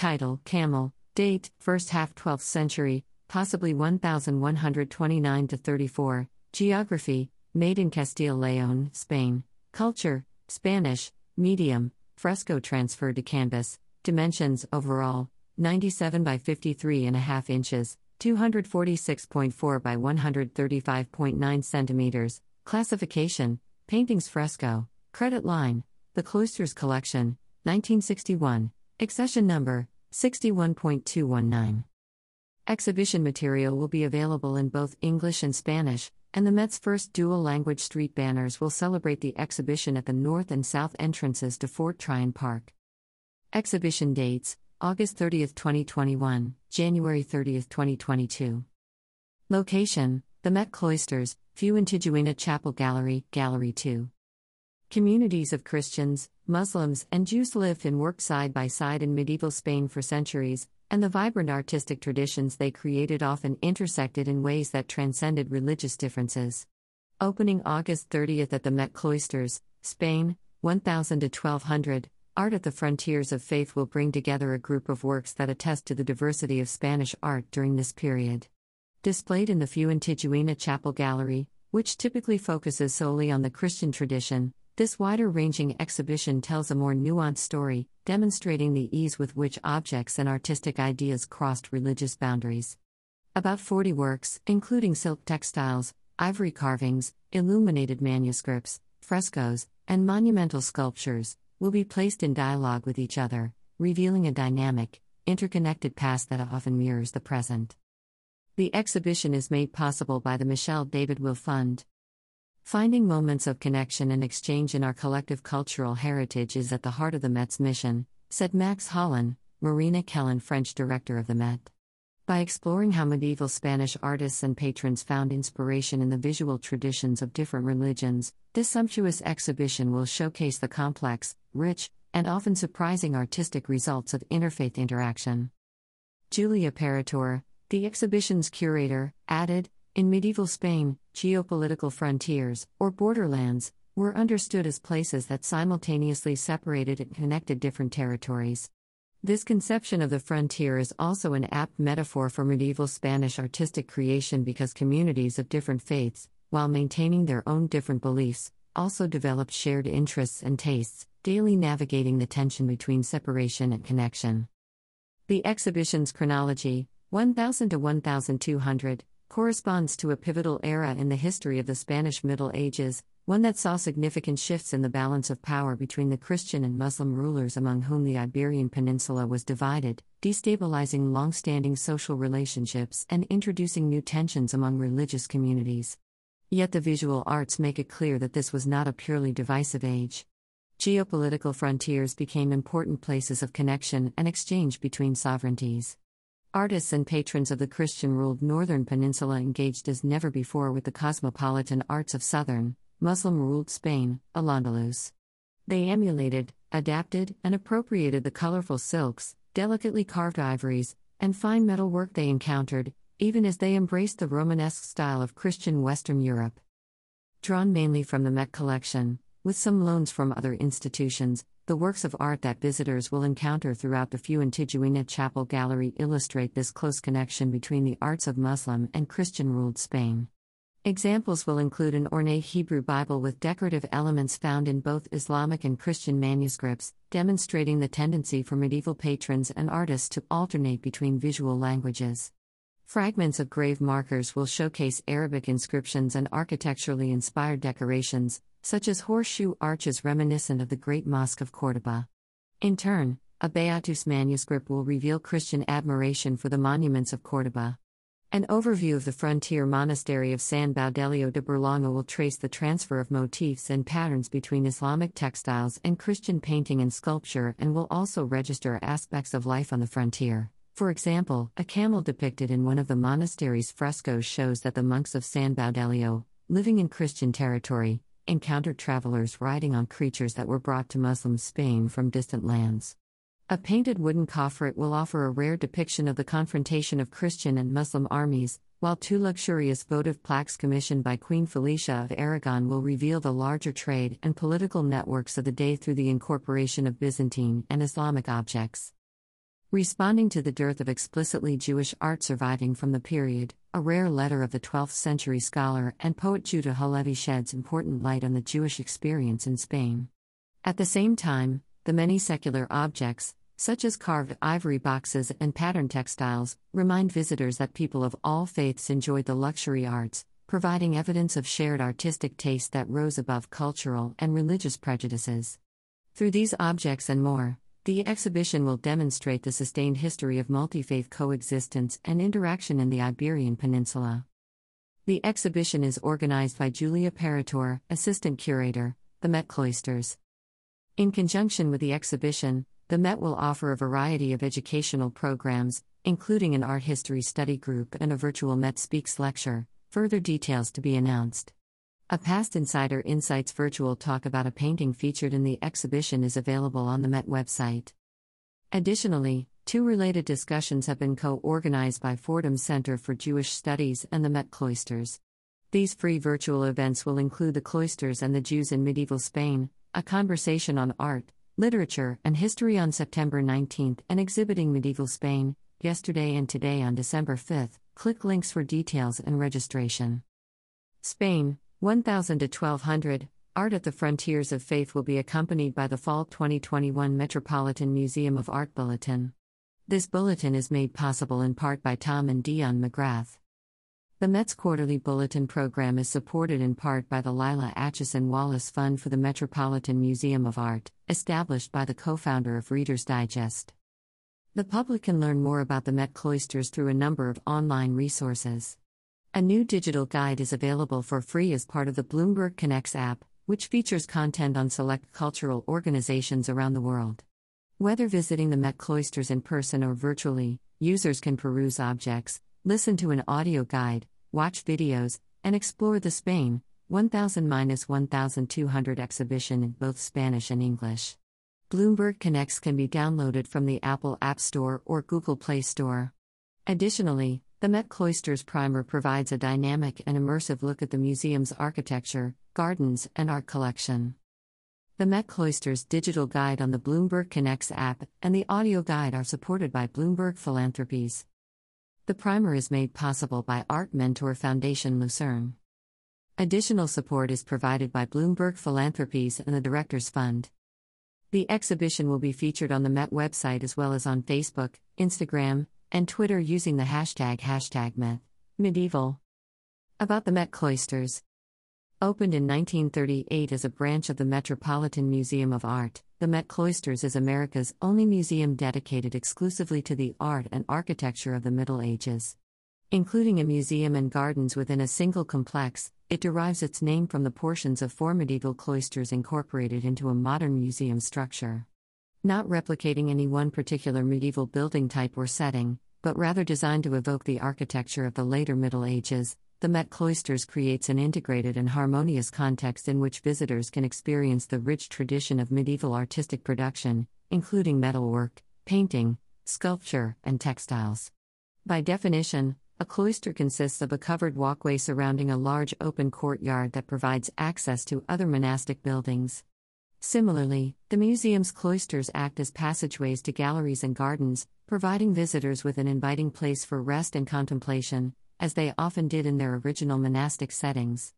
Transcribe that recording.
Title Camel. Date First half 12th century, possibly 1129 to 34. Geography Made in Castile Leon, Spain. Culture Spanish. Medium. Fresco transferred to canvas. Dimensions overall 97 by 53.5 inches, 246.4 by 135.9 centimeters. Classification Paintings Fresco. Credit line The Cloisters Collection, 1961. Accession number 61.219. Exhibition material will be available in both English and Spanish, and the Met's first dual language street banners will celebrate the exhibition at the north and south entrances to Fort Tryon Park. Exhibition dates August 30, 2021, January 30, 2022. Location The Met Cloisters, Fuentidueña Chapel Gallery, Gallery 2. Communities of Christians, Muslims, and Jews lived and worked side by side in medieval Spain for centuries, and the vibrant artistic traditions they created often intersected in ways that transcended religious differences. Opening August 30th at the Met Cloisters, Spain, 1000 to 1200, Art at the Frontiers of Faith will bring together a group of works that attest to the diversity of Spanish art during this period. Displayed in the Fuentidueña Chapel Gallery, which typically focuses solely on the Christian tradition, this wider ranging exhibition tells a more nuanced story, demonstrating the ease with which objects and artistic ideas crossed religious boundaries. About 40 works, including silk textiles, ivory carvings, illuminated manuscripts, frescoes, and monumental sculptures, will be placed in dialogue with each other, revealing a dynamic, interconnected past that often mirrors the present. The exhibition is made possible by the Michel David-Weill Fund. Finding moments of connection and exchange in our collective cultural heritage is at the heart of the Met's mission, said Max Hollein, Marina Kellen, French director of the Met. By exploring how medieval Spanish artists and patrons found inspiration in the visual traditions of different religions, this sumptuous exhibition will showcase the complex, rich, and often surprising artistic results of interfaith interaction. Julia Perratore, the exhibition's curator, added In medieval Spain, geopolitical frontiers, or borderlands, were understood as places that simultaneously separated and connected different territories. This conception of the frontier is also an apt metaphor for medieval Spanish artistic creation because communities of different faiths, while maintaining their own different beliefs, also developed shared interests and tastes, daily navigating the tension between separation and connection. The exhibition's chronology, 1000 to 1200, corresponds to a pivotal era in the history of the Spanish Middle Ages, one that saw significant shifts in the balance of power between the Christian and Muslim rulers among whom the Iberian Peninsula was divided, destabilizing long standing social relationships and introducing new tensions among religious communities. Yet the visual arts make it clear that this was not a purely divisive age. Geopolitical frontiers became important places of connection and exchange between sovereignties. Artists and patrons of the Christian ruled Northern Peninsula engaged as never before with the cosmopolitan arts of Southern, Muslim ruled Spain, Al Andalus. They emulated, adapted, and appropriated the colorful silks, delicately carved ivories, and fine metal work they encountered, even as they embraced the Romanesque style of Christian Western Europe. Drawn mainly from the Met collection, with some loans from other institutions, the works of art that visitors will encounter throughout the Fuentidueña Chapel Gallery illustrate this close connection between the arts of Muslim and Christian ruled Spain. Examples will include an ornate Hebrew Bible with decorative elements found in both Islamic and Christian manuscripts, demonstrating the tendency for medieval patrons and artists to alternate between visual languages. Fragments of grave markers will showcase Arabic inscriptions and architecturally inspired decorations, such as horseshoe arches reminiscent of the Great Mosque of Cordoba. In turn, a Beatus manuscript will reveal Christian admiration for the monuments of Cordoba. An overview of the frontier monastery of San Baudelio de Berlanga will trace the transfer of motifs and patterns between Islamic textiles and Christian painting and sculpture and will also register aspects of life on the frontier. For example, a camel depicted in one of the monastery's frescoes shows that the monks of San Baudelio, living in Christian territory, encountered travelers riding on creatures that were brought to Muslim Spain from distant lands. A painted wooden coffret will offer a rare depiction of the confrontation of Christian and Muslim armies, while two luxurious votive plaques commissioned by Queen Felicia of Aragon will reveal the larger trade and political networks of the day through the incorporation of Byzantine and Islamic objects. Responding to the dearth of explicitly Jewish art surviving from the period, a rare letter of the 12th century scholar and poet Judah Halevi sheds important light on the Jewish experience in Spain. At the same time, the many secular objects, such as carved ivory boxes and pattern textiles, remind visitors that people of all faiths enjoyed the luxury arts, providing evidence of shared artistic taste that rose above cultural and religious prejudices. Through these objects and more, the exhibition will demonstrate the sustained history of multi faith coexistence and interaction in the Iberian Peninsula. The exhibition is organized by Julia Perratore, Assistant Curator, the Met Cloisters. In conjunction with the exhibition, the Met will offer a variety of educational programs, including an art history study group and a virtual Met Speaks lecture, further details to be announced. A past Insider Insights virtual talk about a painting featured in the exhibition is available on the Met website. Additionally, two related discussions have been co organized by Fordham Center for Jewish Studies and the Met Cloisters. These free virtual events will include the cloisters and the Jews in medieval Spain, a conversation on art, literature, and history on September 19th, and exhibiting medieval Spain, yesterday and today on December 5th. Click links for details and registration. Spain, 1000 to 1200, Art at the Frontiers of Faith will be accompanied by the Fall 2021 Metropolitan Museum of Art Bulletin. This bulletin is made possible in part by Tom and Dion McGrath. The Met's quarterly bulletin program is supported in part by the Lila Acheson Wallace Fund for the Metropolitan Museum of Art, established by the co founder of Reader's Digest. The public can learn more about the Met Cloisters through a number of online resources. A new digital guide is available for free as part of the Bloomberg Connects app, which features content on select cultural organizations around the world. Whether visiting the Met Cloisters in person or virtually, users can peruse objects, listen to an audio guide, watch videos, and explore the Spain 1000 1200 exhibition in both Spanish and English. Bloomberg Connects can be downloaded from the Apple App Store or Google Play Store. Additionally, the Met Cloisters Primer provides a dynamic and immersive look at the museum's architecture, gardens, and art collection. The Met Cloisters digital guide on the Bloomberg Connects app and the audio guide are supported by Bloomberg Philanthropies. The primer is made possible by Art Mentor Foundation Lucerne. Additional support is provided by Bloomberg Philanthropies and the Directors Fund. The exhibition will be featured on the Met website as well as on Facebook, Instagram, and Twitter using the hashtag hashtag Met Medieval. About the Met Cloisters. Opened in 1938 as a branch of the Metropolitan Museum of Art, the Met Cloisters is America's only museum dedicated exclusively to the art and architecture of the Middle Ages. Including a museum and gardens within a single complex, it derives its name from the portions of four medieval cloisters incorporated into a modern museum structure not replicating any one particular medieval building type or setting, but rather designed to evoke the architecture of the later Middle Ages. The Met Cloisters creates an integrated and harmonious context in which visitors can experience the rich tradition of medieval artistic production, including metalwork, painting, sculpture, and textiles. By definition, a cloister consists of a covered walkway surrounding a large open courtyard that provides access to other monastic buildings. Similarly, the museum's cloisters act as passageways to galleries and gardens, providing visitors with an inviting place for rest and contemplation, as they often did in their original monastic settings.